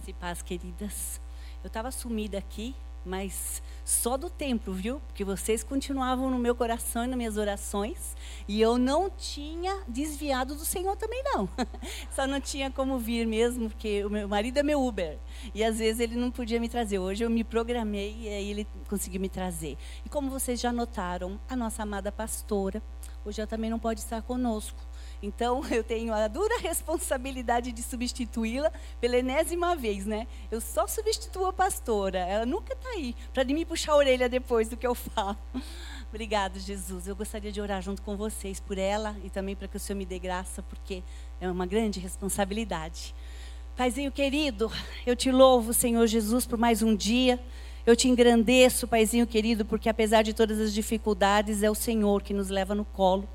Graça e paz, queridas. Eu estava sumida aqui, mas só do tempo, viu? Porque vocês continuavam no meu coração e nas minhas orações, e eu não tinha desviado do Senhor também não. Só não tinha como vir mesmo, porque o meu marido é meu Uber, e às vezes ele não podia me trazer. Hoje eu me programei e aí ele conseguiu me trazer. E como vocês já notaram, a nossa amada pastora hoje ela também não pode estar conosco. Então, eu tenho a dura responsabilidade de substituí-la pela enésima vez, né? Eu só substituo a pastora, ela nunca está aí para me puxar a orelha depois do que eu falo. Obrigado, Jesus. Eu gostaria de orar junto com vocês por ela e também para que o Senhor me dê graça, porque é uma grande responsabilidade. Paizinho querido, eu te louvo, Senhor Jesus, por mais um dia. Eu te engrandeço, Paizinho querido, porque apesar de todas as dificuldades, é o Senhor que nos leva no colo.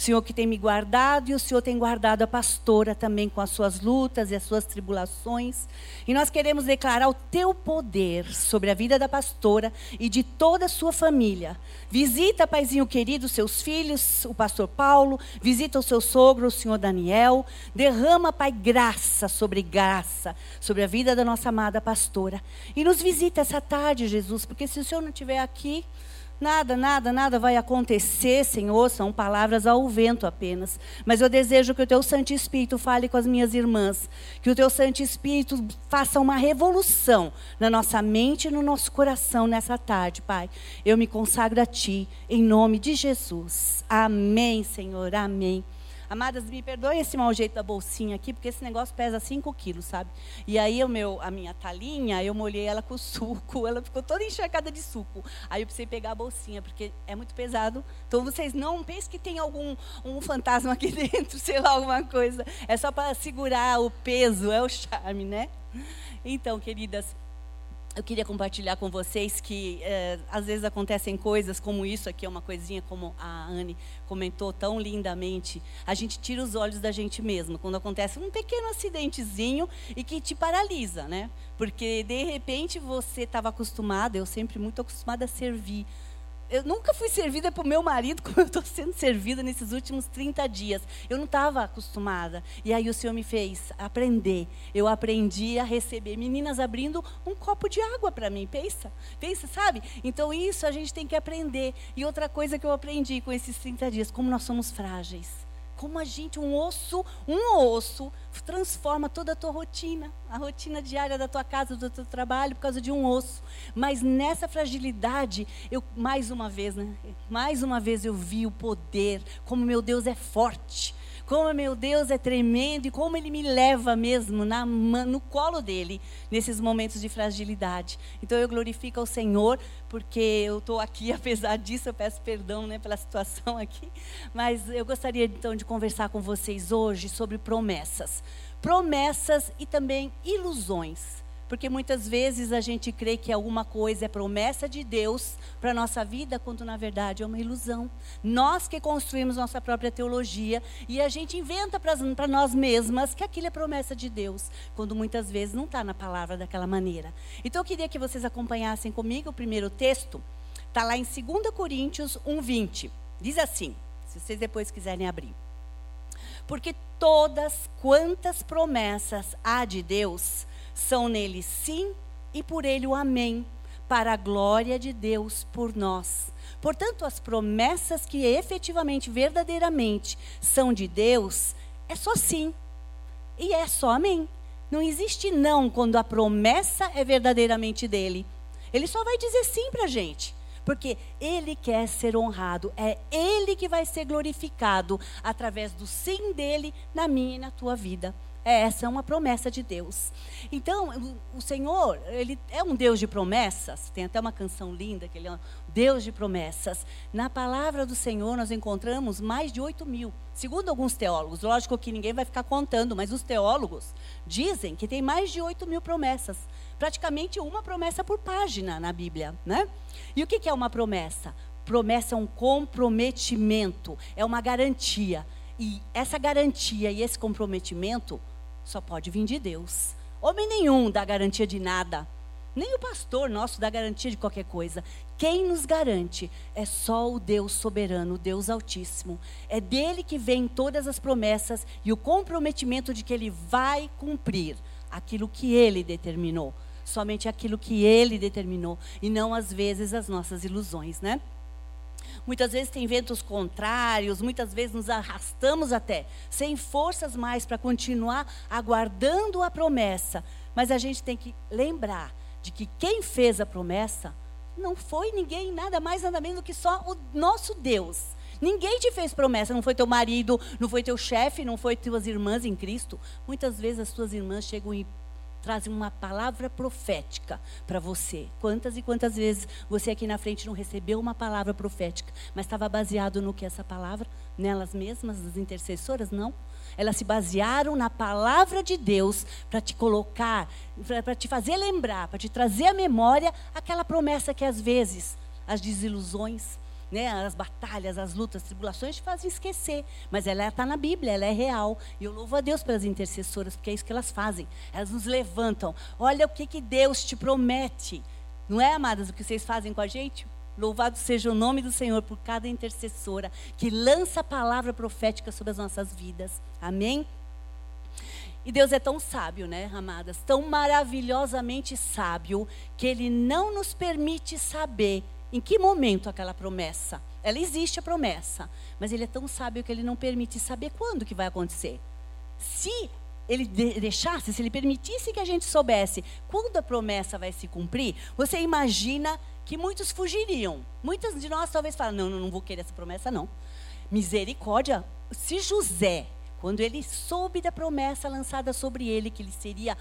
Senhor que tem me guardado e o Senhor tem guardado a pastora também com as suas lutas e as suas tribulações. E nós queremos declarar o teu poder sobre a vida da pastora e de toda a sua família. Visita, paizinho querido, seus filhos, o pastor Paulo, visita o seu sogro, o senhor Daniel. Derrama, Pai, graça sobre graça sobre a vida da nossa amada pastora. E nos visita essa tarde, Jesus, porque se o Senhor não estiver aqui, Nada, nada, nada vai acontecer, Senhor, são palavras ao vento apenas. Mas eu desejo que o teu Santo Espírito fale com as minhas irmãs, que o teu Santo Espírito faça uma revolução na nossa mente e no nosso coração nessa tarde, Pai. Eu me consagro a ti, em nome de Jesus. Amém, Senhor, amém. Amadas, me perdoem esse mau jeito da bolsinha aqui, porque esse negócio pesa 5 quilos, sabe? E aí o meu, a minha talinha, eu molhei ela com suco, ela ficou toda encharcada de suco. Aí eu precisei pegar a bolsinha, porque é muito pesado. Então vocês não pensem que tem algum um fantasma aqui dentro, sei lá, alguma coisa. É só para segurar o peso, é o charme, né? Então, queridas, eu queria compartilhar com vocês que é, às vezes acontecem coisas como isso aqui, é uma coisinha como a Anne comentou tão lindamente. A gente tira os olhos da gente mesmo quando acontece um pequeno acidentezinho e que te paralisa, né? Porque de repente você estava acostumada, eu sempre muito acostumada a servir eu nunca fui servida por meu marido como eu estou sendo servida nesses últimos 30 dias. Eu não estava acostumada. E aí o Senhor me fez aprender. Eu aprendi a receber meninas abrindo um copo de água para mim. Pensa, pensa, sabe? Então isso a gente tem que aprender. E outra coisa que eu aprendi com esses 30 dias, como nós somos frágeis como a gente, um osso, um osso, transforma toda a tua rotina, a rotina diária da tua casa, do teu trabalho, por causa de um osso. Mas nessa fragilidade, eu, mais uma vez, né? Mais uma vez eu vi o poder, como meu Deus é forte como meu Deus é tremendo e como Ele me leva mesmo na, no colo dele nesses momentos de fragilidade. Então eu glorifico ao Senhor porque eu estou aqui, apesar disso, eu peço perdão né, pela situação aqui. Mas eu gostaria então de conversar com vocês hoje sobre promessas. Promessas e também ilusões. Porque muitas vezes a gente crê que alguma coisa é promessa de Deus para a nossa vida, quando na verdade é uma ilusão. Nós que construímos nossa própria teologia e a gente inventa para nós mesmas que aquilo é promessa de Deus, quando muitas vezes não está na palavra daquela maneira. Então eu queria que vocês acompanhassem comigo o primeiro texto, está lá em 2 Coríntios 1,20. Diz assim, se vocês depois quiserem abrir. Porque todas quantas promessas há de Deus são nele sim e por ele o amém, para a glória de Deus por nós. Portanto, as promessas que efetivamente, verdadeiramente são de Deus, é só sim e é só amém. Não existe não quando a promessa é verdadeiramente dele. Ele só vai dizer sim para a gente. Porque ele quer ser honrado, é ele que vai ser glorificado através do sim dele na minha e na tua vida. É, essa é uma promessa de Deus. Então, o Senhor, Ele é um Deus de promessas. Tem até uma canção linda que Ele é um Deus de promessas. Na palavra do Senhor, nós encontramos mais de 8 mil. Segundo alguns teólogos, lógico que ninguém vai ficar contando, mas os teólogos dizem que tem mais de 8 mil promessas. Praticamente uma promessa por página na Bíblia. Né? E o que é uma promessa? Promessa é um comprometimento, é uma garantia. E essa garantia e esse comprometimento só pode vir de Deus. Homem nenhum dá garantia de nada. Nem o pastor nosso dá garantia de qualquer coisa. Quem nos garante é só o Deus soberano, o Deus Altíssimo. É dele que vem todas as promessas e o comprometimento de que ele vai cumprir aquilo que ele determinou. Somente aquilo que ele determinou. E não, às vezes, as nossas ilusões, né? Muitas vezes tem ventos contrários, muitas vezes nos arrastamos até, sem forças mais para continuar aguardando a promessa. Mas a gente tem que lembrar de que quem fez a promessa não foi ninguém, nada mais, nada menos do que só o nosso Deus. Ninguém te fez promessa, não foi teu marido, não foi teu chefe, não foi tuas irmãs em Cristo. Muitas vezes as tuas irmãs chegam e trazem uma palavra profética para você. Quantas e quantas vezes você aqui na frente não recebeu uma palavra profética, mas estava baseado no que essa palavra? Nelas mesmas, as intercessoras? Não. Elas se basearam na palavra de Deus para te colocar, para te fazer lembrar, para te trazer à memória aquela promessa que às vezes as desilusões, né, as batalhas, as lutas, as tribulações te fazem esquecer. Mas ela está na Bíblia, ela é real. E eu louvo a Deus pelas intercessoras, porque é isso que elas fazem. Elas nos levantam. Olha o que, que Deus te promete. Não é, amadas, o que vocês fazem com a gente? Louvado seja o nome do Senhor por cada intercessora que lança a palavra profética sobre as nossas vidas. Amém? E Deus é tão sábio, né, amadas? Tão maravilhosamente sábio que Ele não nos permite saber em que momento aquela promessa? Ela existe a promessa, mas ele é tão sábio que ele não permite saber quando que vai acontecer. Se ele deixasse, se ele permitisse que a gente soubesse quando a promessa vai se cumprir, você imagina que muitos fugiriam. Muitas de nós talvez falem: não, não, não vou querer essa promessa, não. Misericórdia. Se José, quando ele soube da promessa lançada sobre ele, que ele seria,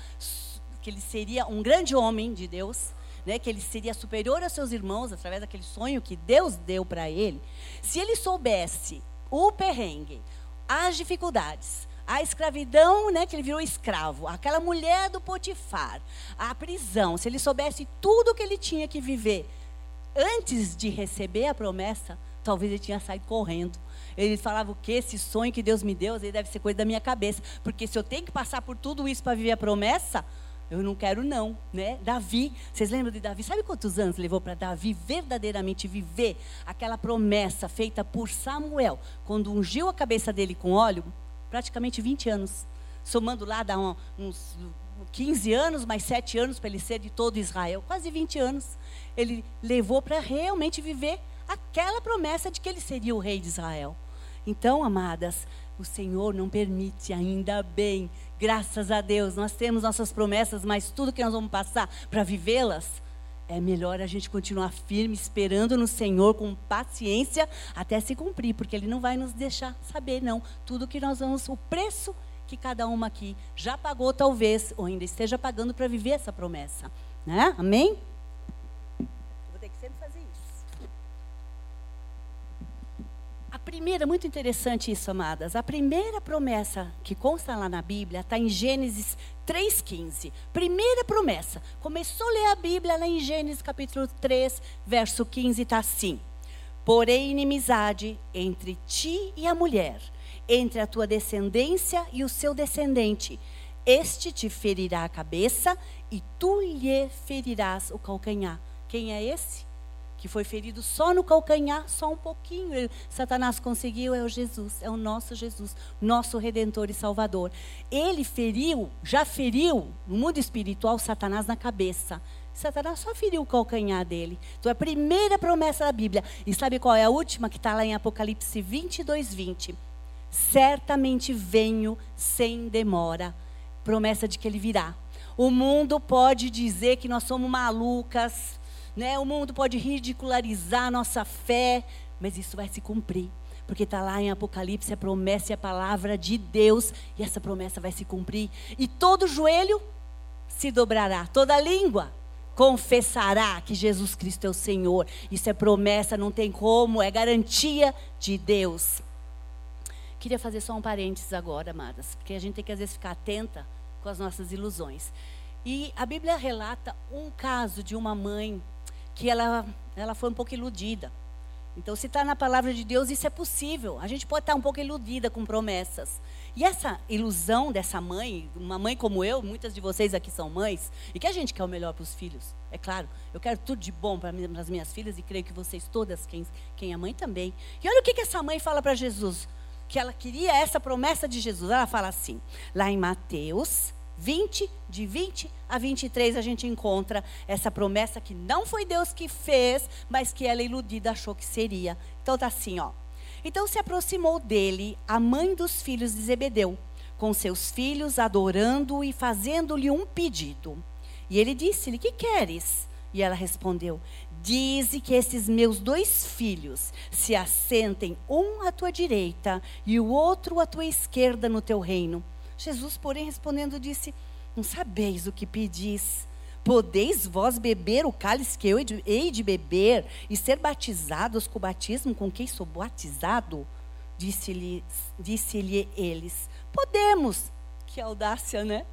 que ele seria um grande homem de Deus, né, que ele seria superior aos seus irmãos através daquele sonho que Deus deu para ele, se ele soubesse o perrengue, as dificuldades, a escravidão, né, que ele virou escravo, aquela mulher do Potifar, a prisão, se ele soubesse tudo que ele tinha que viver antes de receber a promessa, talvez ele tinha saído correndo. Ele falava o que esse sonho que Deus me deu, ele deve ser coisa da minha cabeça, porque se eu tenho que passar por tudo isso para viver a promessa, eu não quero não, né? Davi, vocês lembram de Davi? Sabe quantos anos levou para Davi verdadeiramente viver aquela promessa feita por Samuel, quando ungiu a cabeça dele com óleo? Praticamente 20 anos. Somando lá dá uns 15 anos, mais 7 anos para ele ser de todo Israel, quase 20 anos. Ele levou para realmente viver aquela promessa de que ele seria o rei de Israel. Então, amadas, o Senhor não permite, ainda bem, graças a Deus, nós temos nossas promessas, mas tudo que nós vamos passar para vivê-las, é melhor a gente continuar firme, esperando no Senhor com paciência até se cumprir, porque Ele não vai nos deixar saber, não, tudo que nós vamos, o preço que cada uma aqui já pagou, talvez, ou ainda esteja pagando para viver essa promessa. Né? Amém? Primeira, muito interessante isso, amadas. A primeira promessa que consta lá na Bíblia está em Gênesis 3,15. Primeira promessa. Começou a ler a Bíblia lá em Gênesis capítulo 3, verso 15, está assim: Porém, inimizade entre ti e a mulher, entre a tua descendência e o seu descendente. Este te ferirá a cabeça e tu lhe ferirás o calcanhar. Quem é esse? Que foi ferido só no calcanhar, só um pouquinho. Satanás conseguiu, é o Jesus, é o nosso Jesus, nosso redentor e salvador. Ele feriu, já feriu no mundo espiritual Satanás na cabeça. Satanás só feriu o calcanhar dele. Então, é a primeira promessa da Bíblia. E sabe qual é a última que está lá em Apocalipse 22, 20? Certamente venho sem demora. Promessa de que ele virá. O mundo pode dizer que nós somos malucas, né? O mundo pode ridicularizar a nossa fé, mas isso vai se cumprir. Porque está lá em Apocalipse a promessa e a palavra de Deus, e essa promessa vai se cumprir. E todo joelho se dobrará, toda língua confessará que Jesus Cristo é o Senhor. Isso é promessa, não tem como, é garantia de Deus. Queria fazer só um parênteses agora, amadas, porque a gente tem que às vezes ficar atenta com as nossas ilusões. E a Bíblia relata um caso de uma mãe que ela, ela foi um pouco iludida. Então, se está na palavra de Deus, isso é possível. A gente pode estar tá um pouco iludida com promessas. E essa ilusão dessa mãe, uma mãe como eu, muitas de vocês aqui são mães, e que a gente quer o melhor para os filhos. É claro, eu quero tudo de bom para as minhas filhas e creio que vocês todas, quem, quem é mãe também. E olha o que, que essa mãe fala para Jesus, que ela queria essa promessa de Jesus. Ela fala assim, lá em Mateus 20, de 20 a 23, a gente encontra essa promessa que não foi Deus que fez, mas que ela iludida achou que seria. Então tá assim, ó. Então se aproximou dele a mãe dos filhos de Zebedeu, com seus filhos, adorando-o e fazendo-lhe um pedido. E ele disse-lhe: Que queres? E ela respondeu: Dize que esses meus dois filhos se assentem, um à tua direita e o outro à tua esquerda no teu reino. Jesus, porém, respondendo, disse: Não sabeis o que pedis. Podeis vós beber o cálice que eu hei de beber e ser batizados com o batismo com quem sou batizado? Disse-lhe disse eles: Podemos. Que audácia, né?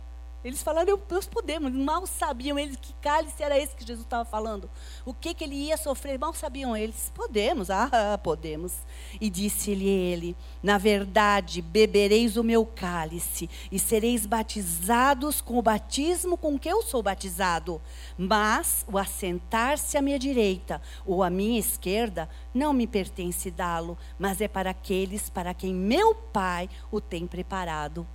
Eles falaram, nós podemos, mal sabiam eles que cálice era esse que Jesus estava falando. O que, que ele ia sofrer, mal sabiam eles. Podemos, ah, podemos. E disse-lhe ele: Na verdade, bebereis o meu cálice e sereis batizados com o batismo com que eu sou batizado. Mas o assentar-se à minha direita ou à minha esquerda não me pertence dá-lo, mas é para aqueles para quem meu Pai o tem preparado.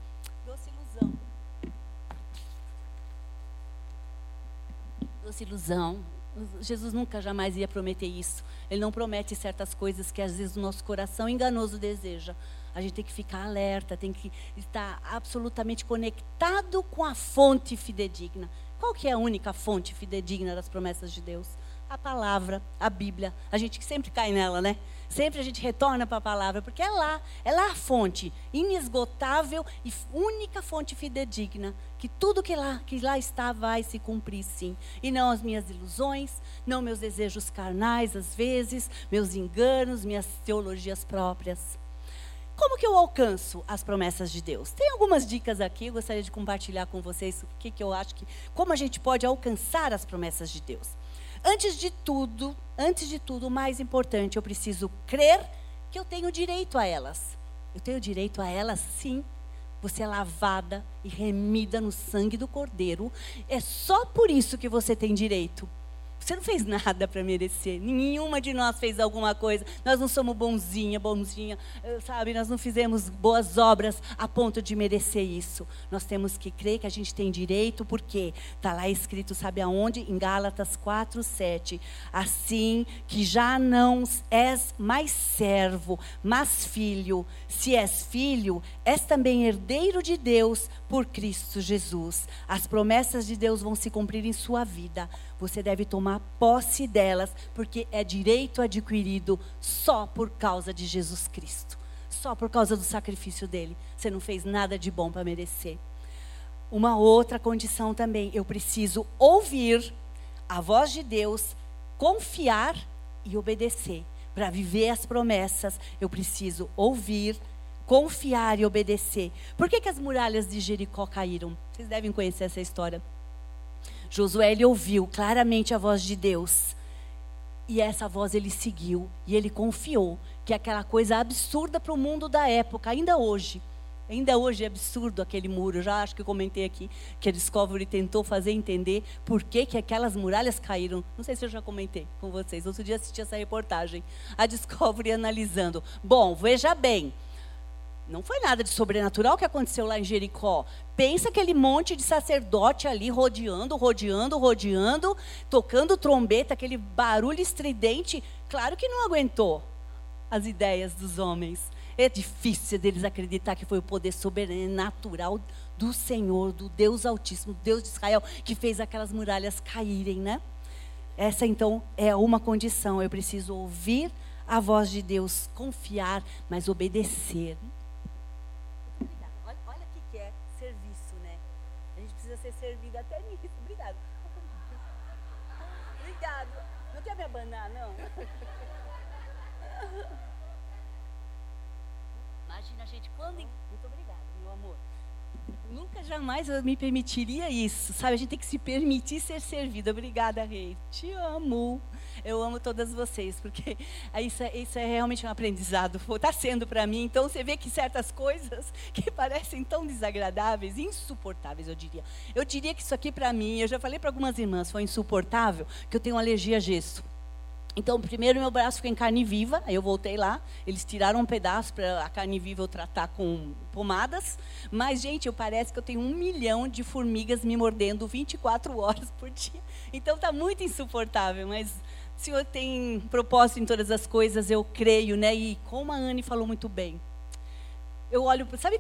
Doce ilusão. Jesus nunca jamais ia prometer isso. Ele não promete certas coisas que às vezes o nosso coração enganoso deseja. A gente tem que ficar alerta, tem que estar absolutamente conectado com a fonte fidedigna. Qual que é a única fonte fidedigna das promessas de Deus? A palavra, a Bíblia. A gente sempre cai nela, né? Sempre a gente retorna para a palavra, porque é lá, é lá a fonte inesgotável e única fonte fidedigna, que tudo que lá, que lá está vai se cumprir sim. E não as minhas ilusões, não meus desejos carnais, às vezes, meus enganos, minhas teologias próprias. Como que eu alcanço as promessas de Deus? Tem algumas dicas aqui, eu gostaria de compartilhar com vocês o que, que eu acho que, como a gente pode alcançar as promessas de Deus. Antes de tudo, antes de tudo, o mais importante, eu preciso crer que eu tenho direito a elas. Eu tenho direito a elas, sim. Você é lavada e remida no sangue do Cordeiro. É só por isso que você tem direito. Você não fez nada para merecer. Nenhuma de nós fez alguma coisa. Nós não somos bonzinha, bonzinha, eh, sabe? Nós não fizemos boas obras a ponto de merecer isso. Nós temos que crer que a gente tem direito, porque está lá escrito, sabe aonde? Em Gálatas 4, 7. Assim que já não és mais servo, mas filho. Se és filho, és também herdeiro de Deus por Cristo Jesus. As promessas de Deus vão se cumprir em sua vida você deve tomar posse delas, porque é direito adquirido só por causa de Jesus Cristo, só por causa do sacrifício dele. Você não fez nada de bom para merecer. Uma outra condição também, eu preciso ouvir a voz de Deus, confiar e obedecer. Para viver as promessas, eu preciso ouvir, confiar e obedecer. Por que, que as muralhas de Jericó caíram? Vocês devem conhecer essa história. Josué ele ouviu claramente a voz de Deus. E essa voz ele seguiu e ele confiou que aquela coisa absurda para o mundo da época, ainda hoje, ainda hoje é absurdo aquele muro. Já acho que eu comentei aqui que a Discovery tentou fazer entender por que, que aquelas muralhas caíram. Não sei se eu já comentei com vocês. Outro dia assisti essa reportagem. A Discovery analisando. Bom, veja bem. Não foi nada de sobrenatural que aconteceu lá em Jericó. Pensa aquele monte de sacerdote ali rodeando, rodeando, rodeando, tocando trombeta, aquele barulho estridente. Claro que não aguentou as ideias dos homens. É difícil deles acreditar que foi o poder sobrenatural do Senhor, do Deus Altíssimo, Deus de Israel, que fez aquelas muralhas caírem, né? Essa então é uma condição. Eu preciso ouvir a voz de Deus, confiar, mas obedecer. Ser servida até nisso. Obrigada. Obrigado. Não quer me abanar, não? Imagina, gente, quando. Muito obrigada, meu amor. Nunca jamais eu me permitiria isso, sabe? A gente tem que se permitir ser servida. Obrigada, Rei. Te amo. Eu amo todas vocês, porque isso é, isso é realmente um aprendizado. Está sendo para mim. Então você vê que certas coisas que parecem tão desagradáveis, insuportáveis, eu diria. Eu diria que isso aqui para mim, eu já falei para algumas irmãs, foi insuportável, que eu tenho alergia a gesso. Então, primeiro meu braço ficou em carne viva, eu voltei lá, eles tiraram um pedaço para a carne viva eu tratar com pomadas, mas, gente, eu parece que eu tenho um milhão de formigas me mordendo 24 horas por dia. Então, está muito insuportável, mas o Senhor tem propósito em todas as coisas, eu creio, né? E como a Anne falou muito bem, eu olho, sabe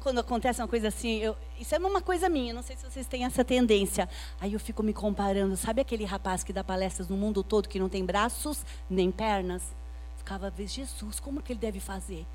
quando acontece uma coisa assim, eu, isso é uma coisa minha, não sei se vocês têm essa tendência. Aí eu fico me comparando, sabe aquele rapaz que dá palestras no mundo todo que não tem braços nem pernas? Ficava, Jesus, como que ele deve fazer?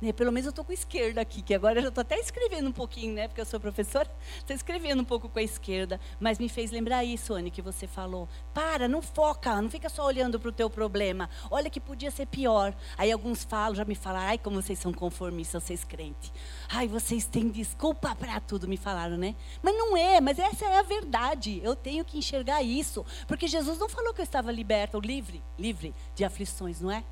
Né? Pelo menos eu estou com a esquerda aqui, que agora eu já estou até escrevendo um pouquinho, né? Porque eu sou professora, estou escrevendo um pouco com a esquerda. Mas me fez lembrar isso, Anne, que você falou. Para, não foca, não fica só olhando para o teu problema. Olha que podia ser pior. Aí alguns falam, já me falaram, ai, como vocês são conformistas, vocês crentes. Ai, vocês têm desculpa para tudo, me falaram, né? Mas não é, mas essa é a verdade. Eu tenho que enxergar isso. Porque Jesus não falou que eu estava liberta ou livre, livre de aflições, não é?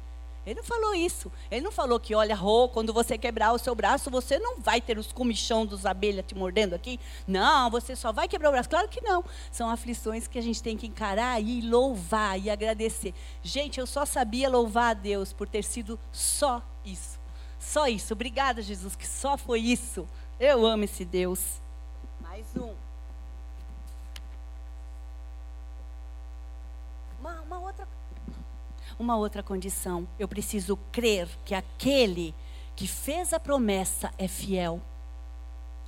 Ele não falou isso. Ele não falou que, olha, Rô, quando você quebrar o seu braço, você não vai ter os comichão dos abelhas te mordendo aqui. Não, você só vai quebrar o braço. Claro que não. São aflições que a gente tem que encarar e louvar e agradecer. Gente, eu só sabia louvar a Deus por ter sido só isso. Só isso. Obrigada, Jesus, que só foi isso. Eu amo esse Deus. Mais um. Uma, uma outra uma outra condição. Eu preciso crer que aquele que fez a promessa é fiel.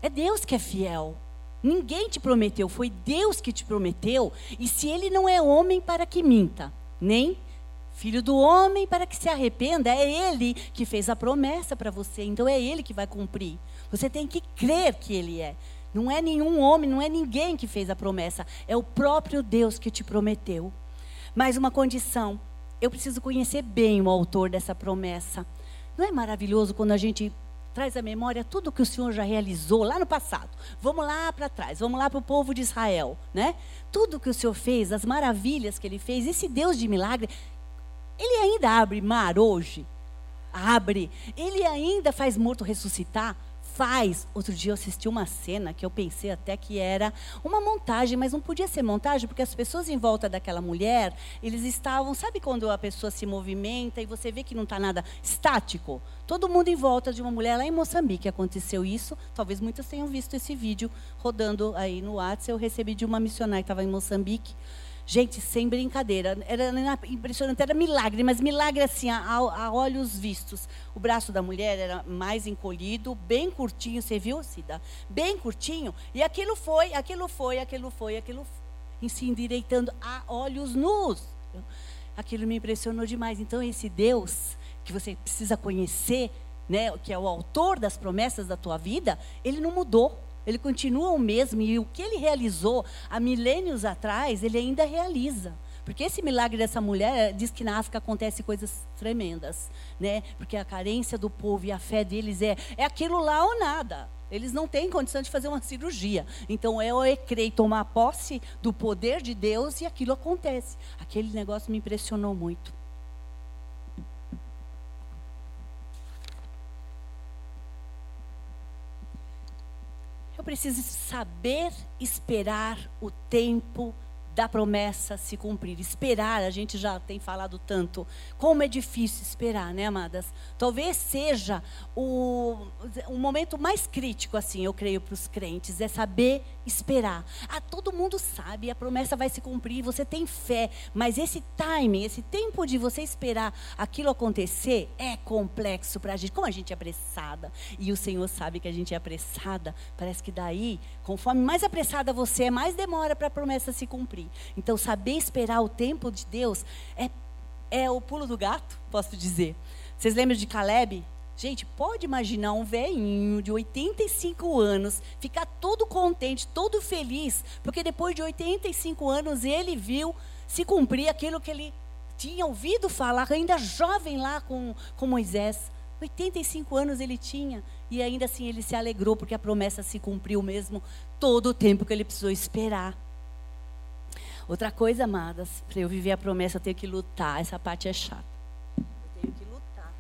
É Deus que é fiel. Ninguém te prometeu, foi Deus que te prometeu. E se ele não é homem para que minta, nem filho do homem para que se arrependa, é ele que fez a promessa para você, então é ele que vai cumprir. Você tem que crer que ele é. Não é nenhum homem, não é ninguém que fez a promessa, é o próprio Deus que te prometeu. Mais uma condição: eu preciso conhecer bem o autor dessa promessa. Não é maravilhoso quando a gente traz à memória tudo que o Senhor já realizou lá no passado? Vamos lá para trás, vamos lá para o povo de Israel, né? Tudo que o Senhor fez, as maravilhas que ele fez, esse Deus de milagre, ele ainda abre mar hoje? Abre. Ele ainda faz morto ressuscitar? Faz. Outro dia eu assisti uma cena que eu pensei até que era uma montagem, mas não podia ser montagem, porque as pessoas em volta daquela mulher, eles estavam, sabe quando a pessoa se movimenta e você vê que não está nada estático? Todo mundo em volta de uma mulher lá em Moçambique aconteceu isso. Talvez muitas tenham visto esse vídeo rodando aí no WhatsApp. Eu recebi de uma missionária que estava em Moçambique. Gente, sem brincadeira, era impressionante, era milagre, mas milagre assim, a, a, olhos vistos. O braço da mulher era mais encolhido, bem curtinho, você viu, Cida? Bem curtinho, e aquilo foi, aquilo foi, aquilo foi, aquilo foi, se endireitando a olhos nus. Aquilo me impressionou demais. Então, esse Deus que você precisa conhecer, né, que é o autor das promessas da tua vida, ele não mudou. Ele continua o mesmo e o que ele realizou há milênios atrás, ele ainda realiza. Porque esse milagre dessa mulher diz que na África acontece coisas tremendas, né? Porque a carência do povo e a fé deles é é aquilo lá ou nada. Eles não têm condição de fazer uma cirurgia. Então é o crer tomar posse do poder de Deus e aquilo acontece. Aquele negócio me impressionou muito. Preciso saber esperar o tempo da promessa se cumprir. Esperar, a gente já tem falado tanto. Como é difícil esperar, né, amadas? Talvez seja o, o momento mais crítico, assim, eu creio, para os crentes, é saber esperar. Ah, todo mundo sabe, a promessa vai se cumprir, você tem fé, mas esse timing, esse tempo de você esperar aquilo acontecer é complexo para a gente. Como a gente é apressada, e o Senhor sabe que a gente é apressada, parece que daí, conforme mais apressada você é, mais demora para a promessa se cumprir. Então, saber esperar o tempo de Deus é, é o pulo do gato, posso dizer. Vocês lembram de Caleb? Gente, pode imaginar um velhinho de 85 anos ficar todo contente, todo feliz, porque depois de 85 anos ele viu se cumprir aquilo que ele tinha ouvido falar, ainda jovem lá com, com Moisés. 85 anos ele tinha, e ainda assim ele se alegrou, porque a promessa se cumpriu mesmo todo o tempo que ele precisou esperar. Outra coisa, amadas, para eu viver a promessa, eu tenho que lutar. Essa parte é chata. Eu tenho que lutar.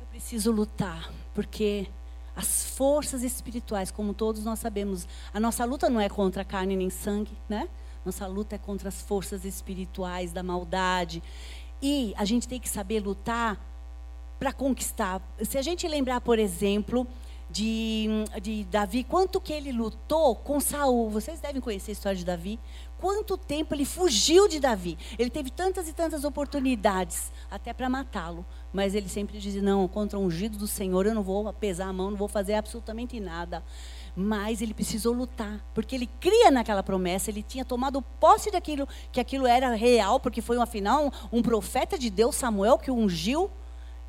Eu preciso lutar, porque as forças espirituais, como todos nós sabemos, a nossa luta não é contra carne nem sangue, né? Nossa luta é contra as forças espirituais da maldade. E a gente tem que saber lutar para conquistar. Se a gente lembrar, por exemplo, de, de Davi, quanto que ele lutou com Saul. Vocês devem conhecer a história de Davi. Quanto tempo ele fugiu de Davi. Ele teve tantas e tantas oportunidades até para matá-lo. Mas ele sempre dizia: Não, contra o ungido do Senhor eu não vou pesar a mão, não vou fazer absolutamente nada. Mas ele precisou lutar, porque ele cria naquela promessa, ele tinha tomado posse daquilo, que aquilo era real, porque foi, afinal, um, um profeta de Deus, Samuel, que o ungiu.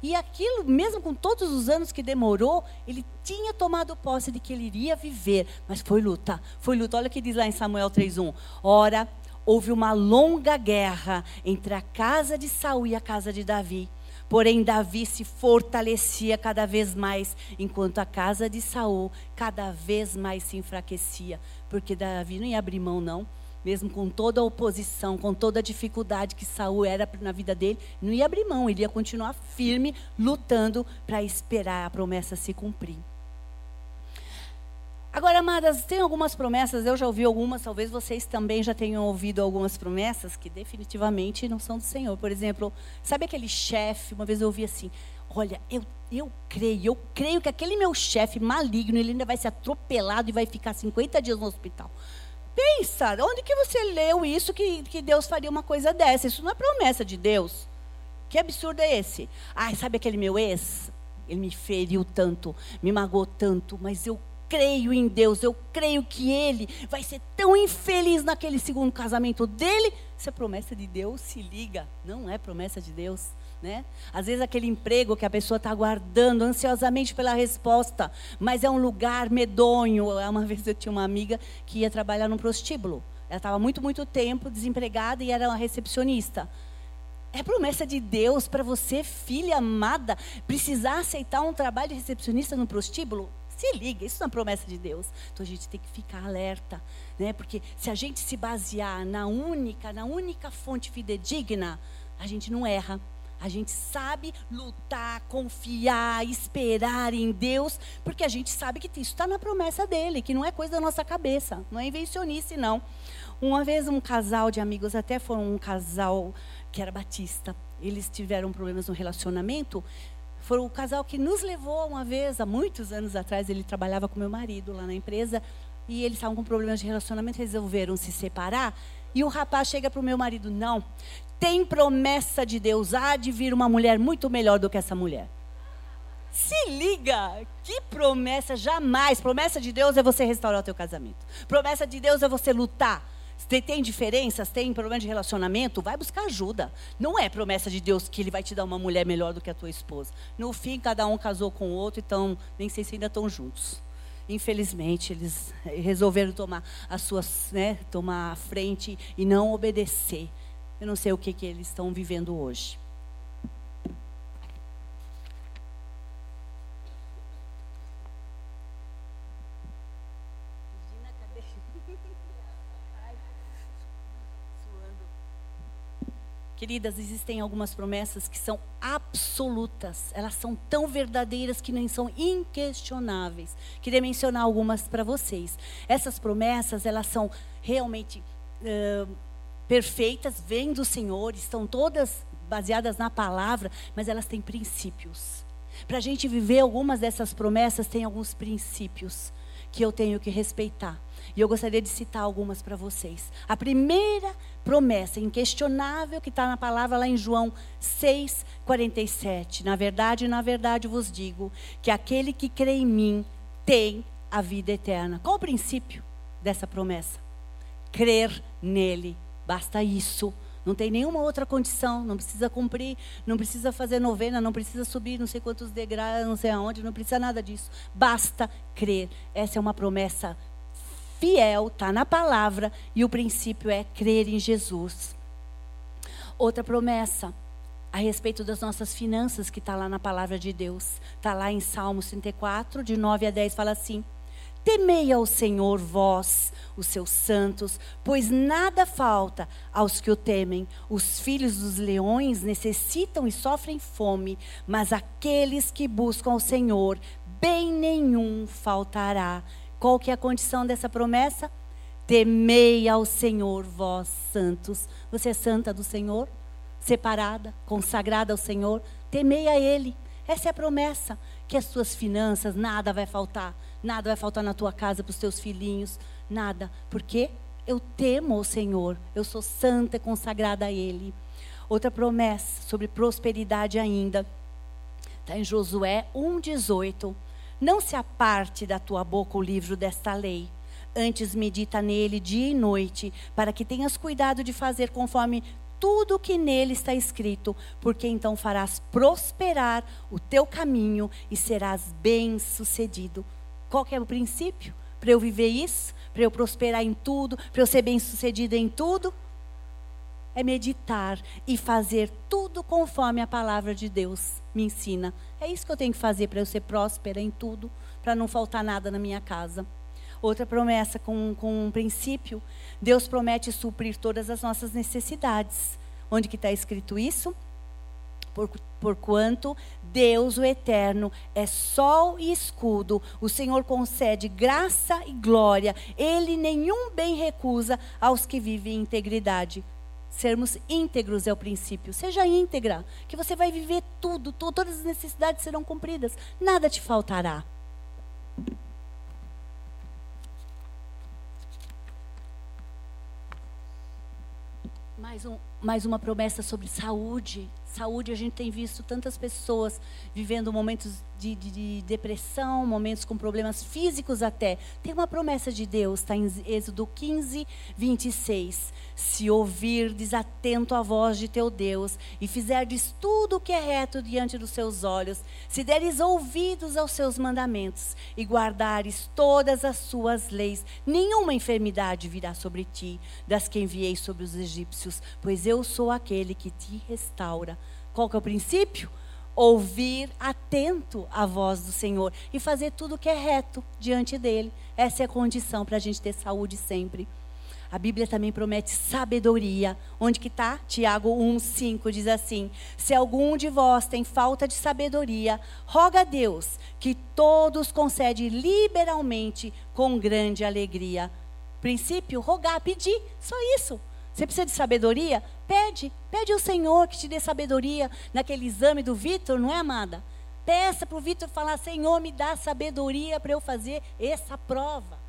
E aquilo, mesmo com todos os anos que demorou, ele tinha tomado posse de que ele iria viver. Mas foi luta, foi luta. Olha o que diz lá em Samuel 3,1. Ora, houve uma longa guerra entre a casa de Saul e a casa de Davi. Porém, Davi se fortalecia cada vez mais, enquanto a casa de Saul cada vez mais se enfraquecia. Porque Davi não ia abrir mão, não mesmo com toda a oposição, com toda a dificuldade que Saul era na vida dele, não ia abrir mão, ele ia continuar firme, lutando para esperar a promessa se cumprir. Agora, amadas, tem algumas promessas, eu já ouvi algumas, talvez vocês também já tenham ouvido algumas promessas que definitivamente não são do Senhor. Por exemplo, sabe aquele chefe, uma vez eu ouvi assim, olha, eu, eu creio, eu creio que aquele meu chefe maligno, ele ainda vai ser atropelado e vai ficar 50 dias no hospital. Pensa, onde que você leu isso que, que Deus faria uma coisa dessa? Isso não é promessa de Deus. Que absurdo é esse? Ai, sabe aquele meu ex? Ele me feriu tanto, me magoou tanto, mas eu creio em Deus, eu creio que ele vai ser tão infeliz naquele segundo casamento dele. Se é promessa de Deus, se liga, não é promessa de Deus. Né? Às vezes aquele emprego que a pessoa está aguardando ansiosamente pela resposta, mas é um lugar medonho. Uma vez eu tinha uma amiga que ia trabalhar num prostíbulo. Ela estava muito, muito tempo desempregada e era uma recepcionista. É promessa de Deus para você, filha amada, precisar aceitar um trabalho de recepcionista no prostíbulo? Se liga, isso não é promessa de Deus. Então a gente tem que ficar alerta, né? Porque se a gente se basear na única, na única fonte fidedigna, a gente não erra. A gente sabe lutar, confiar, esperar em Deus, porque a gente sabe que isso está na promessa dele, que não é coisa da nossa cabeça, não é invencionice, não. Uma vez um casal de amigos, até foi um casal que era batista, eles tiveram problemas no relacionamento. Foi o casal que nos levou uma vez, há muitos anos atrás, ele trabalhava com meu marido lá na empresa, e eles estavam com problemas de relacionamento, resolveram se separar. E o rapaz chega para o meu marido: Não, tem promessa de Deus, há de vir uma mulher muito melhor do que essa mulher. Se liga, que promessa jamais. Promessa de Deus é você restaurar o teu casamento. Promessa de Deus é você lutar. Se tem diferenças, tem problema de relacionamento, vai buscar ajuda. Não é promessa de Deus que ele vai te dar uma mulher melhor do que a tua esposa. No fim, cada um casou com o outro, então nem sei se ainda estão juntos. Infelizmente, eles resolveram tomar as suas, né, tomar a frente e não obedecer. Eu não sei o que, que eles estão vivendo hoje. Queridas, existem algumas promessas que são absolutas, elas são tão verdadeiras que nem são inquestionáveis. Queria mencionar algumas para vocês. Essas promessas, elas são realmente uh, perfeitas, vêm do Senhor, estão todas baseadas na palavra, mas elas têm princípios. Para a gente viver algumas dessas promessas, tem alguns princípios que eu tenho que respeitar. E eu gostaria de citar algumas para vocês. A primeira promessa inquestionável que está na palavra lá em João 6, 47. Na verdade, na verdade vos digo que aquele que crê em mim tem a vida eterna. Qual o princípio dessa promessa? Crer nele Basta isso. Não tem nenhuma outra condição, não precisa cumprir, não precisa fazer novena, não precisa subir não sei quantos degraus, não sei aonde, não precisa nada disso. Basta crer. Essa é uma promessa fiel, está na palavra, e o princípio é crer em Jesus. Outra promessa a respeito das nossas finanças, que está lá na palavra de Deus. Está lá em Salmos 34, de 9 a 10, fala assim. Temei ao Senhor, vós, os seus santos, pois nada falta aos que o temem. Os filhos dos leões necessitam e sofrem fome, mas aqueles que buscam o Senhor bem nenhum faltará. Qual que é a condição dessa promessa? Temei ao Senhor, vós santos. Você é santa do Senhor? Separada, consagrada ao Senhor? Temei a Ele. Essa é a promessa. Que as suas finanças, nada vai faltar. Nada vai faltar na tua casa para os teus filhinhos. Nada. Porque eu temo o Senhor. Eu sou santa e consagrada a Ele. Outra promessa sobre prosperidade ainda. Está em Josué 1,18. Não se aparte da tua boca o livro desta lei Antes medita nele dia e noite, para que tenhas cuidado de fazer conforme tudo o que nele está escrito, porque então farás prosperar o teu caminho e serás bem-sucedido. Qual é o princípio? Para eu viver isso, para eu prosperar em tudo, para eu ser bem-sucedida em tudo, é meditar e fazer tudo conforme a palavra de Deus me ensina. É isso que eu tenho que fazer para eu ser próspera em tudo, para não faltar nada na minha casa. Outra promessa com, com um princípio, Deus promete suprir todas as nossas necessidades. Onde que está escrito isso? Por, porquanto Deus, o Eterno, é sol e escudo, o Senhor concede graça e glória, Ele nenhum bem recusa aos que vivem em integridade. Sermos íntegros é o princípio. Seja íntegra, que você vai viver tudo, todas as necessidades serão cumpridas, nada te faltará. Mais, um, mais uma promessa sobre saúde. Saúde, a gente tem visto tantas pessoas vivendo momentos de, de, de, depressão, momentos com problemas físicos até. Tem uma promessa de Deus, está em Êxodo 15, 26. Se ouvirdes atento à voz de teu Deus e fizerdes tudo o que é reto diante dos seus olhos, se deres ouvidos aos seus mandamentos e guardares todas as suas leis, nenhuma enfermidade virá sobre ti, das que enviei sobre os egípcios, pois eu sou aquele que te restaura. Qual que é o princípio? ouvir atento a voz do Senhor e fazer tudo o que é reto diante dele. Essa é a condição para a gente ter saúde sempre. A Bíblia também promete sabedoria. Onde que está? Tiago 1,5 diz assim: Se algum de vós tem falta de sabedoria, roga a Deus, que todos concede liberalmente com grande alegria. Princípio, rogar, pedir, só isso. Você precisa de sabedoria? Pede, pede ao Senhor que te dê sabedoria naquele exame do Vitor, não é, amada? Peça para o Vitor falar: Senhor, me dá sabedoria para eu fazer essa prova.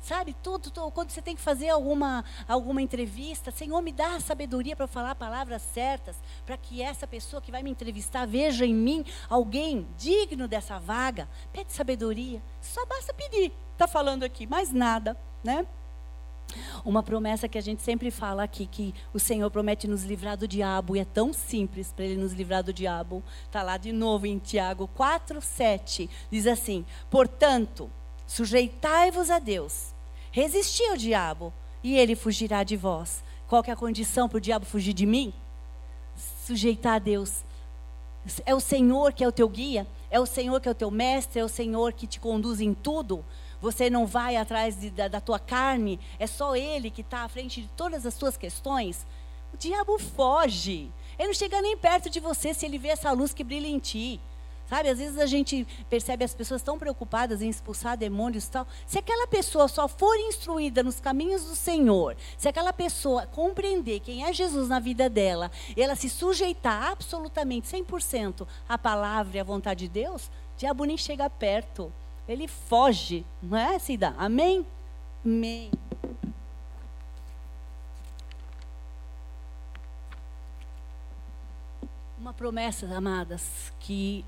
Sabe, tudo, tudo, quando você tem que fazer alguma, alguma entrevista, Senhor, me dá sabedoria para falar palavras certas, para que essa pessoa que vai me entrevistar veja em mim alguém digno dessa vaga. Pede sabedoria. Só basta pedir. Está falando aqui, mais nada, né? Uma promessa que a gente sempre fala aqui, que o Senhor promete nos livrar do diabo, e é tão simples para Ele nos livrar do diabo. Está lá de novo em Tiago 4, 7. Diz assim: Portanto, sujeitai-vos a Deus, resisti ao diabo, e ele fugirá de vós. Qual é a condição para o diabo fugir de mim? Sujeitar a Deus. É o Senhor que é o teu guia, é o Senhor que é o teu mestre, é o Senhor que te conduz em tudo você não vai atrás de, da, da tua carne, é só Ele que está à frente de todas as suas questões, o diabo foge. Ele não chega nem perto de você se ele vê essa luz que brilha em ti. Sabe, às vezes a gente percebe as pessoas tão preocupadas em expulsar demônios e tal. Se aquela pessoa só for instruída nos caminhos do Senhor, se aquela pessoa compreender quem é Jesus na vida dela, e ela se sujeitar absolutamente 100% à palavra e à vontade de Deus, o diabo nem chega perto ele foge, não é, Cida? Amém? Amém. Uma promessa, amadas, que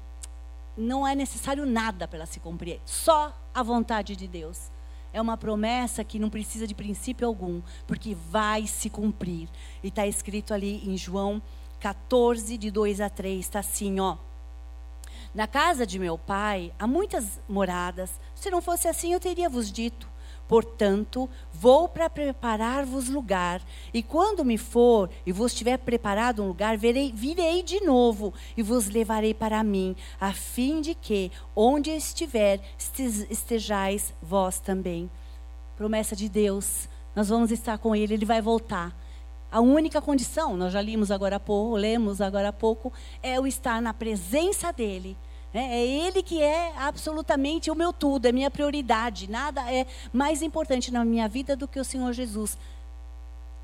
não é necessário nada para ela se cumprir, só a vontade de Deus. É uma promessa que não precisa de princípio algum, porque vai se cumprir. E está escrito ali em João 14, de 2 a 3, está assim, ó. Na casa de meu pai há muitas moradas. Se não fosse assim, eu teria vos dito. Portanto, vou para preparar-vos lugar. E quando me for e vos tiver preparado um lugar, virei de novo e vos levarei para mim, a fim de que, onde eu estiver, estejais vós também. Promessa de Deus, nós vamos estar com Ele, Ele vai voltar. A única condição, nós já limos agora há pouco, lemos agora há pouco, é o estar na presença dele, É, é Ele que é absolutamente o meu tudo, é minha prioridade. Nada é mais importante na minha vida do que o Senhor Jesus.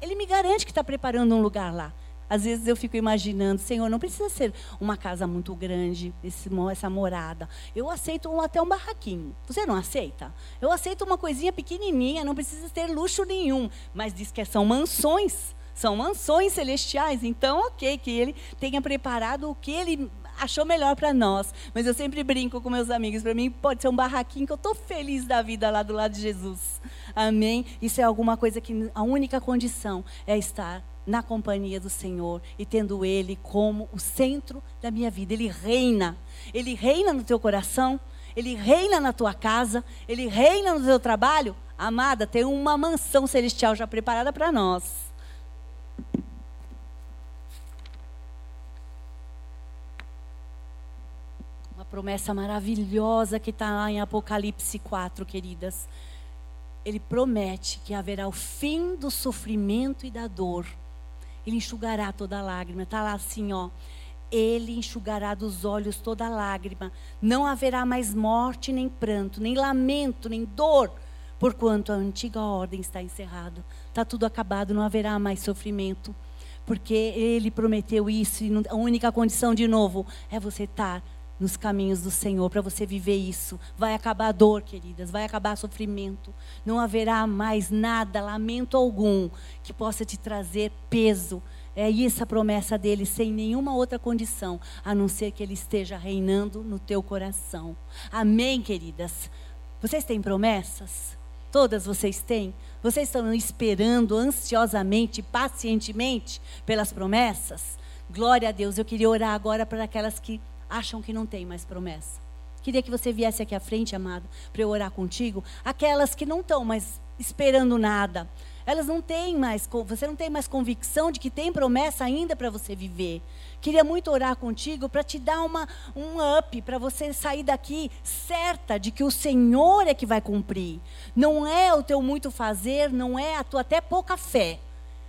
Ele me garante que está preparando um lugar lá. Às vezes eu fico imaginando, Senhor, não precisa ser uma casa muito grande, esse, essa morada. Eu aceito um, até um barraquinho. Você não aceita? Eu aceito uma coisinha pequenininha, não precisa ter luxo nenhum. Mas diz que são mansões, são mansões celestiais. Então, ok, que Ele tenha preparado o que Ele achou melhor para nós. Mas eu sempre brinco com meus amigos, para mim pode ser um barraquinho que eu estou feliz da vida lá do lado de Jesus. Amém? Isso é alguma coisa que a única condição é estar na companhia do Senhor e tendo Ele como o centro da minha vida. Ele reina. Ele reina no teu coração, Ele reina na tua casa, Ele reina no teu trabalho. Amada, tem uma mansão celestial já preparada para nós. Uma promessa maravilhosa que está lá em Apocalipse 4, queridas. Ele promete que haverá o fim do sofrimento e da dor ele enxugará toda lágrima. Está lá assim, ó. Ele enxugará dos olhos toda lágrima. Não haverá mais morte, nem pranto, nem lamento, nem dor, porquanto a antiga ordem está encerrada. Está tudo acabado, não haverá mais sofrimento. Porque ele prometeu isso, e a única condição, de novo, é você estar nos caminhos do Senhor para você viver isso. Vai acabar a dor, queridas, vai acabar sofrimento. Não haverá mais nada, lamento algum, que possa te trazer peso. É isso a promessa dele, sem nenhuma outra condição, a não ser que ele esteja reinando no teu coração. Amém, queridas? Vocês têm promessas? Todas vocês têm? Vocês estão esperando ansiosamente, pacientemente pelas promessas? Glória a Deus. Eu queria orar agora para aquelas que acham que não tem mais promessa. Queria que você viesse aqui à frente, amado, para eu orar contigo. Aquelas que não estão mais esperando nada. Elas não têm mais, você não tem mais convicção de que tem promessa ainda para você viver. Queria muito orar contigo para te dar uma, um up, para você sair daqui certa de que o Senhor é que vai cumprir. Não é o teu muito fazer, não é a tua até pouca fé.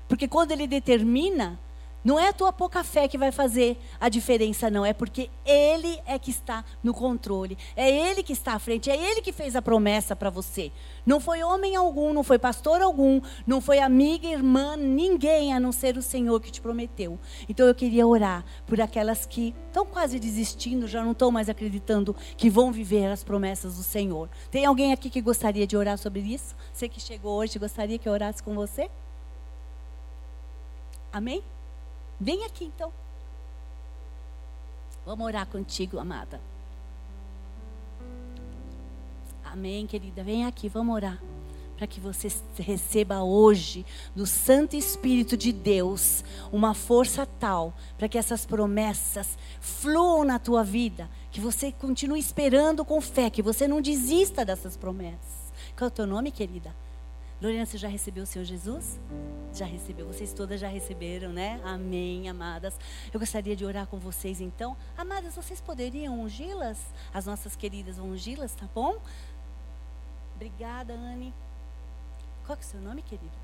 Porque quando Ele determina, não é a tua pouca fé que vai fazer a diferença, não. É porque Ele é que está no controle. É Ele que está à frente. É Ele que fez a promessa para você. Não foi homem algum, não foi pastor algum, não foi amiga, irmã, ninguém a não ser o Senhor que te prometeu. Então eu queria orar por aquelas que estão quase desistindo, já não estão mais acreditando que vão viver as promessas do Senhor. Tem alguém aqui que gostaria de orar sobre isso? Você que chegou hoje, gostaria que eu orasse com você? Amém? Vem aqui então. Vamos orar contigo, amada. Amém, querida. Vem aqui, vamos orar. Para que você receba hoje do Santo Espírito de Deus uma força tal para que essas promessas fluam na tua vida, que você continue esperando com fé, que você não desista dessas promessas. Qual é o teu nome, querida? Lorena, você já recebeu o Senhor Jesus? Já recebeu, vocês todas já receberam, né? Amém, amadas. Eu gostaria de orar com vocês então. Amadas, vocês poderiam ungí-las? As nossas queridas vão ungí-las, tá bom? Obrigada, Anne. Qual é o seu nome, querida?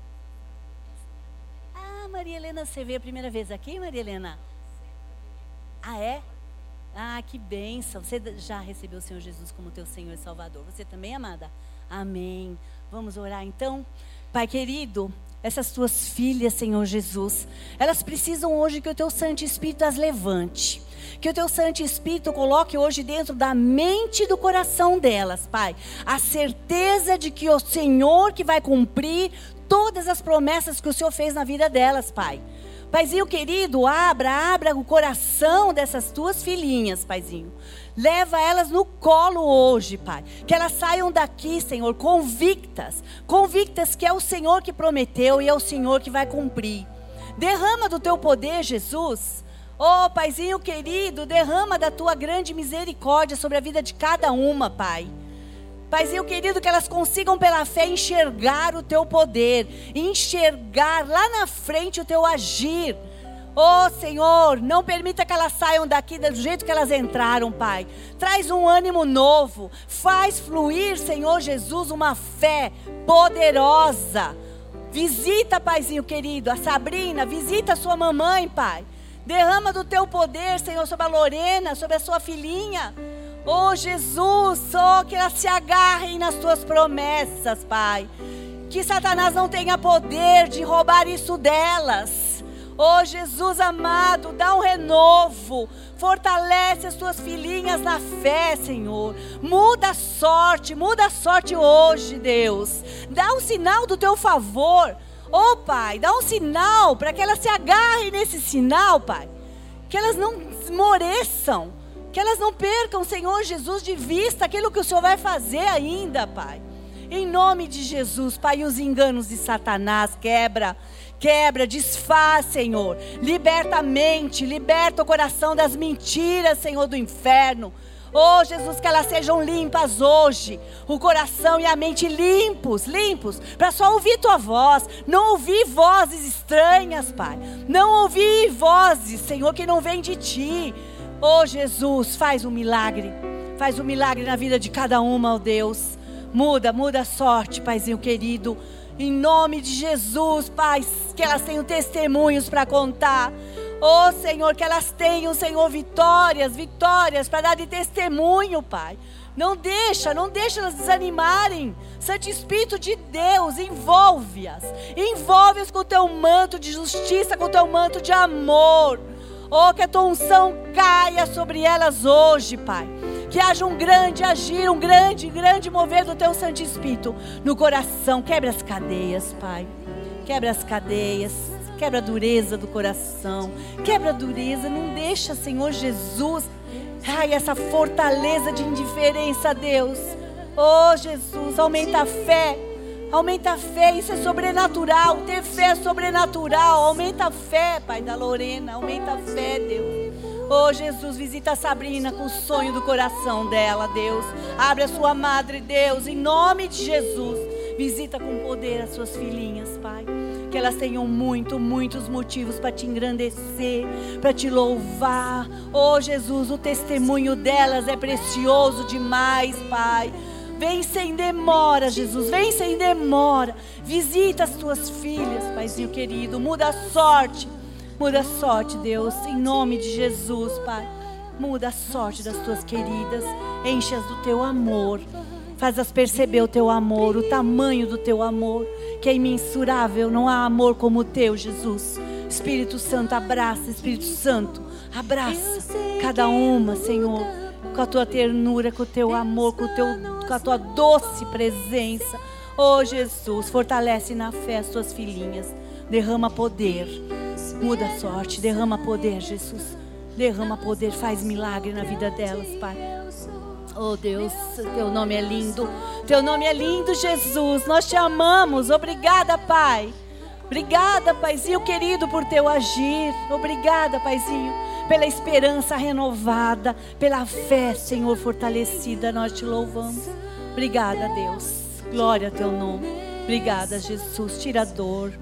Ah, Maria Helena, você veio a primeira vez aqui, Maria Helena? Ah, é? Ah, que bênção. Você já recebeu o Senhor Jesus como teu Senhor e Salvador. Você também, amada? Amém. Vamos orar então? Pai querido, essas tuas filhas, Senhor Jesus, elas precisam hoje que o teu Santo Espírito as levante. Que o teu Santo Espírito coloque hoje dentro da mente e do coração delas, Pai, a certeza de que o Senhor que vai cumprir todas as promessas que o Senhor fez na vida delas, Pai. Paizinho querido, abra, abra o coração dessas tuas filhinhas, Paizinho. Leva elas no colo hoje, Pai. Que elas saiam daqui, Senhor, convictas. Convictas que é o Senhor que prometeu e é o Senhor que vai cumprir. Derrama do teu poder, Jesus. Oh, Paizinho querido, derrama da tua grande misericórdia sobre a vida de cada uma, Pai. Paizinho querido, que elas consigam pela fé enxergar o teu poder, enxergar lá na frente o teu agir Oh Senhor, não permita que elas saiam daqui do jeito que elas entraram, Pai. Traz um ânimo novo. Faz fluir, Senhor Jesus, uma fé poderosa. Visita, Paizinho querido, a Sabrina, visita a sua mamãe, Pai. Derrama do teu poder, Senhor, sobre a Lorena, sobre a sua filhinha. Oh Jesus, oh, que elas se agarrem nas tuas promessas, Pai. Que Satanás não tenha poder de roubar isso delas. Oh Jesus amado, dá um renovo. Fortalece as tuas filhinhas na fé, Senhor. Muda a sorte, muda a sorte hoje, Deus. Dá um sinal do teu favor. Oh Pai, dá um sinal para que elas se agarrem nesse sinal, Pai. Que elas não esmoreçam que elas não percam, Senhor Jesus, de vista aquilo que o Senhor vai fazer ainda, Pai. Em nome de Jesus, Pai, os enganos de Satanás, quebra, quebra, desfaz, Senhor. Liberta a mente, liberta o coração das mentiras, Senhor, do inferno. Oh, Jesus, que elas sejam limpas hoje. O coração e a mente limpos, limpos, para só ouvir tua voz. Não ouvir vozes estranhas, Pai. Não ouvir vozes, Senhor, que não vêm de ti. Oh Jesus, faz um milagre. Faz um milagre na vida de cada uma, ó oh Deus. Muda, muda a sorte, Paizinho querido. Em nome de Jesus, Pai, que elas tenham testemunhos para contar. Oh Senhor, que elas tenham, Senhor, vitórias, vitórias para dar de testemunho, Pai. Não deixa, não deixa elas desanimarem. Santo Espírito de Deus, envolve-as. Envolve-as com o teu manto de justiça, com o teu manto de amor. Oh, que a tua unção caia sobre elas hoje, Pai. Que haja um grande agir, um grande, grande mover do teu Santo Espírito no coração. Quebra as cadeias, Pai. Quebra as cadeias. Quebra a dureza do coração. Quebra a dureza. Não deixa, Senhor Jesus. Ai, essa fortaleza de indiferença, Deus. Oh, Jesus, aumenta a fé Aumenta a fé, isso é sobrenatural. Ter fé é sobrenatural. Aumenta a fé, Pai da Lorena. Aumenta a fé, Deus. Oh, Jesus, visita a Sabrina com o sonho do coração dela, Deus. Abre a sua madre, Deus, em nome de Jesus. Visita com poder as suas filhinhas, Pai. Que elas tenham muito, muitos motivos para te engrandecer, para te louvar. Oh, Jesus, o testemunho delas é precioso demais, Pai. Vem sem demora, Jesus. Vem sem demora. Visita as tuas filhas, Paizinho querido. Muda a sorte. Muda a sorte, Deus. Em nome de Jesus, Pai. Muda a sorte das tuas queridas. Enche-as do teu amor. Faz-as perceber o teu amor, o tamanho do teu amor, que é imensurável. Não há amor como o teu, Jesus. Espírito Santo, abraça, Espírito Santo, abraça cada uma, Senhor, com a tua ternura, com o teu amor, com o teu com a tua doce presença. Oh Jesus, fortalece na fé as tuas filhinhas. Derrama poder. Muda a sorte, derrama poder, Jesus. Derrama poder, faz milagre na vida delas, Pai. Oh Deus, teu nome é lindo. Teu nome é lindo, Jesus. Nós te amamos. Obrigada, Pai. Obrigada, Paizinho querido, por teu agir. Obrigada, Paizinho, pela esperança renovada, pela fé, Senhor, fortalecida. Nós te louvamos. Obrigada, Deus. Glória a teu nome. Obrigada, Jesus. Tira a dor.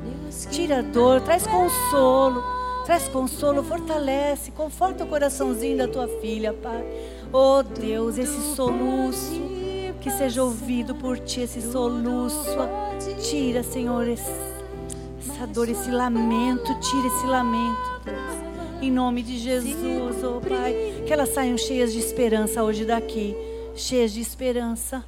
Tira a dor. Traz consolo. Traz consolo. Fortalece. Conforta o coraçãozinho da tua filha, Pai. Oh, Deus, esse soluço. Que seja ouvido por ti, esse soluço. Tira, Senhor, essa dor, esse lamento, tira esse lamento. Em nome de Jesus, oh Pai, que elas saiam cheias de esperança hoje daqui, cheias de esperança.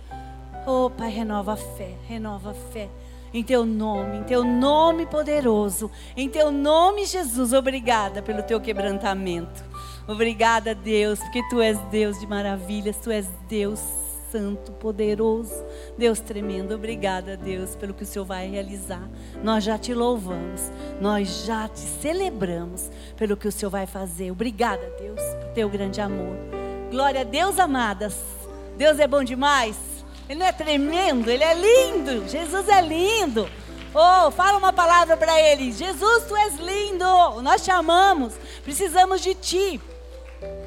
Oh Pai, renova a fé, renova a fé. Em teu nome, em teu nome poderoso, em teu nome, Jesus, obrigada pelo teu quebrantamento. Obrigada, Deus, porque tu és Deus de maravilhas, tu és Deus santo, poderoso, Deus tremendo. Obrigada, Deus, pelo que o Senhor vai realizar. Nós já te louvamos, nós já te celebramos pelo que o Senhor vai fazer. Obrigada, Deus, por teu grande amor. Glória a Deus, amadas. Deus é bom demais. Ele não é tremendo, ele é lindo. Jesus é lindo. Oh, fala uma palavra para ele. Jesus, tu és lindo. Nós te amamos. Precisamos de ti.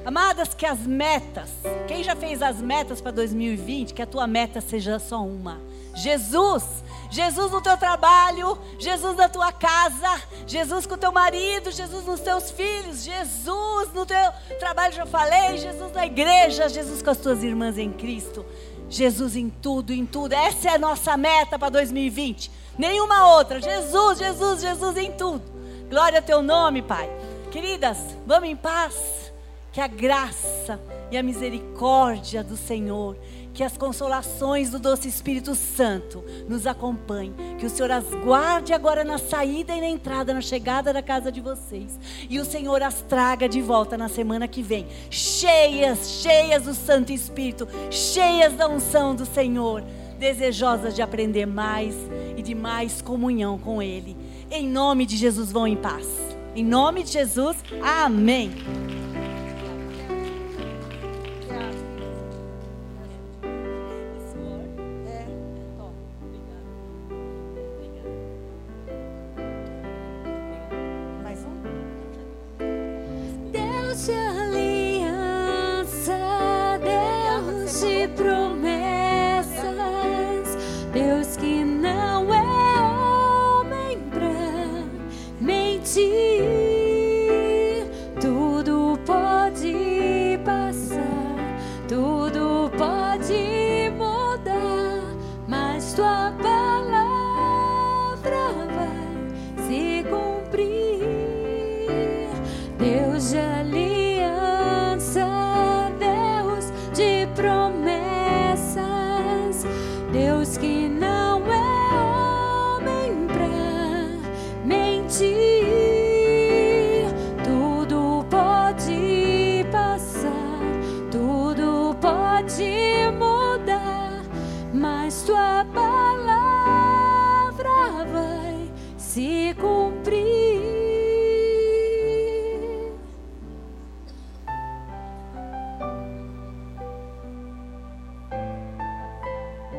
Amadas, que as metas, quem já fez as metas para 2020, que a tua meta seja só uma. Jesus, Jesus no teu trabalho, Jesus na tua casa, Jesus com o teu marido, Jesus nos teus filhos, Jesus no teu trabalho, já falei, Jesus na igreja, Jesus com as tuas irmãs em Cristo, Jesus em tudo, em tudo. Essa é a nossa meta para 2020. Nenhuma outra. Jesus, Jesus, Jesus em tudo. Glória ao teu nome, Pai. Queridas, vamos em paz. Que a graça e a misericórdia do Senhor, que as consolações do doce Espírito Santo nos acompanhem, que o Senhor as guarde agora na saída e na entrada, na chegada da casa de vocês, e o Senhor as traga de volta na semana que vem, cheias, cheias do Santo Espírito, cheias da unção do Senhor, desejosas de aprender mais e de mais comunhão com Ele. Em nome de Jesus, vão em paz. Em nome de Jesus, amém.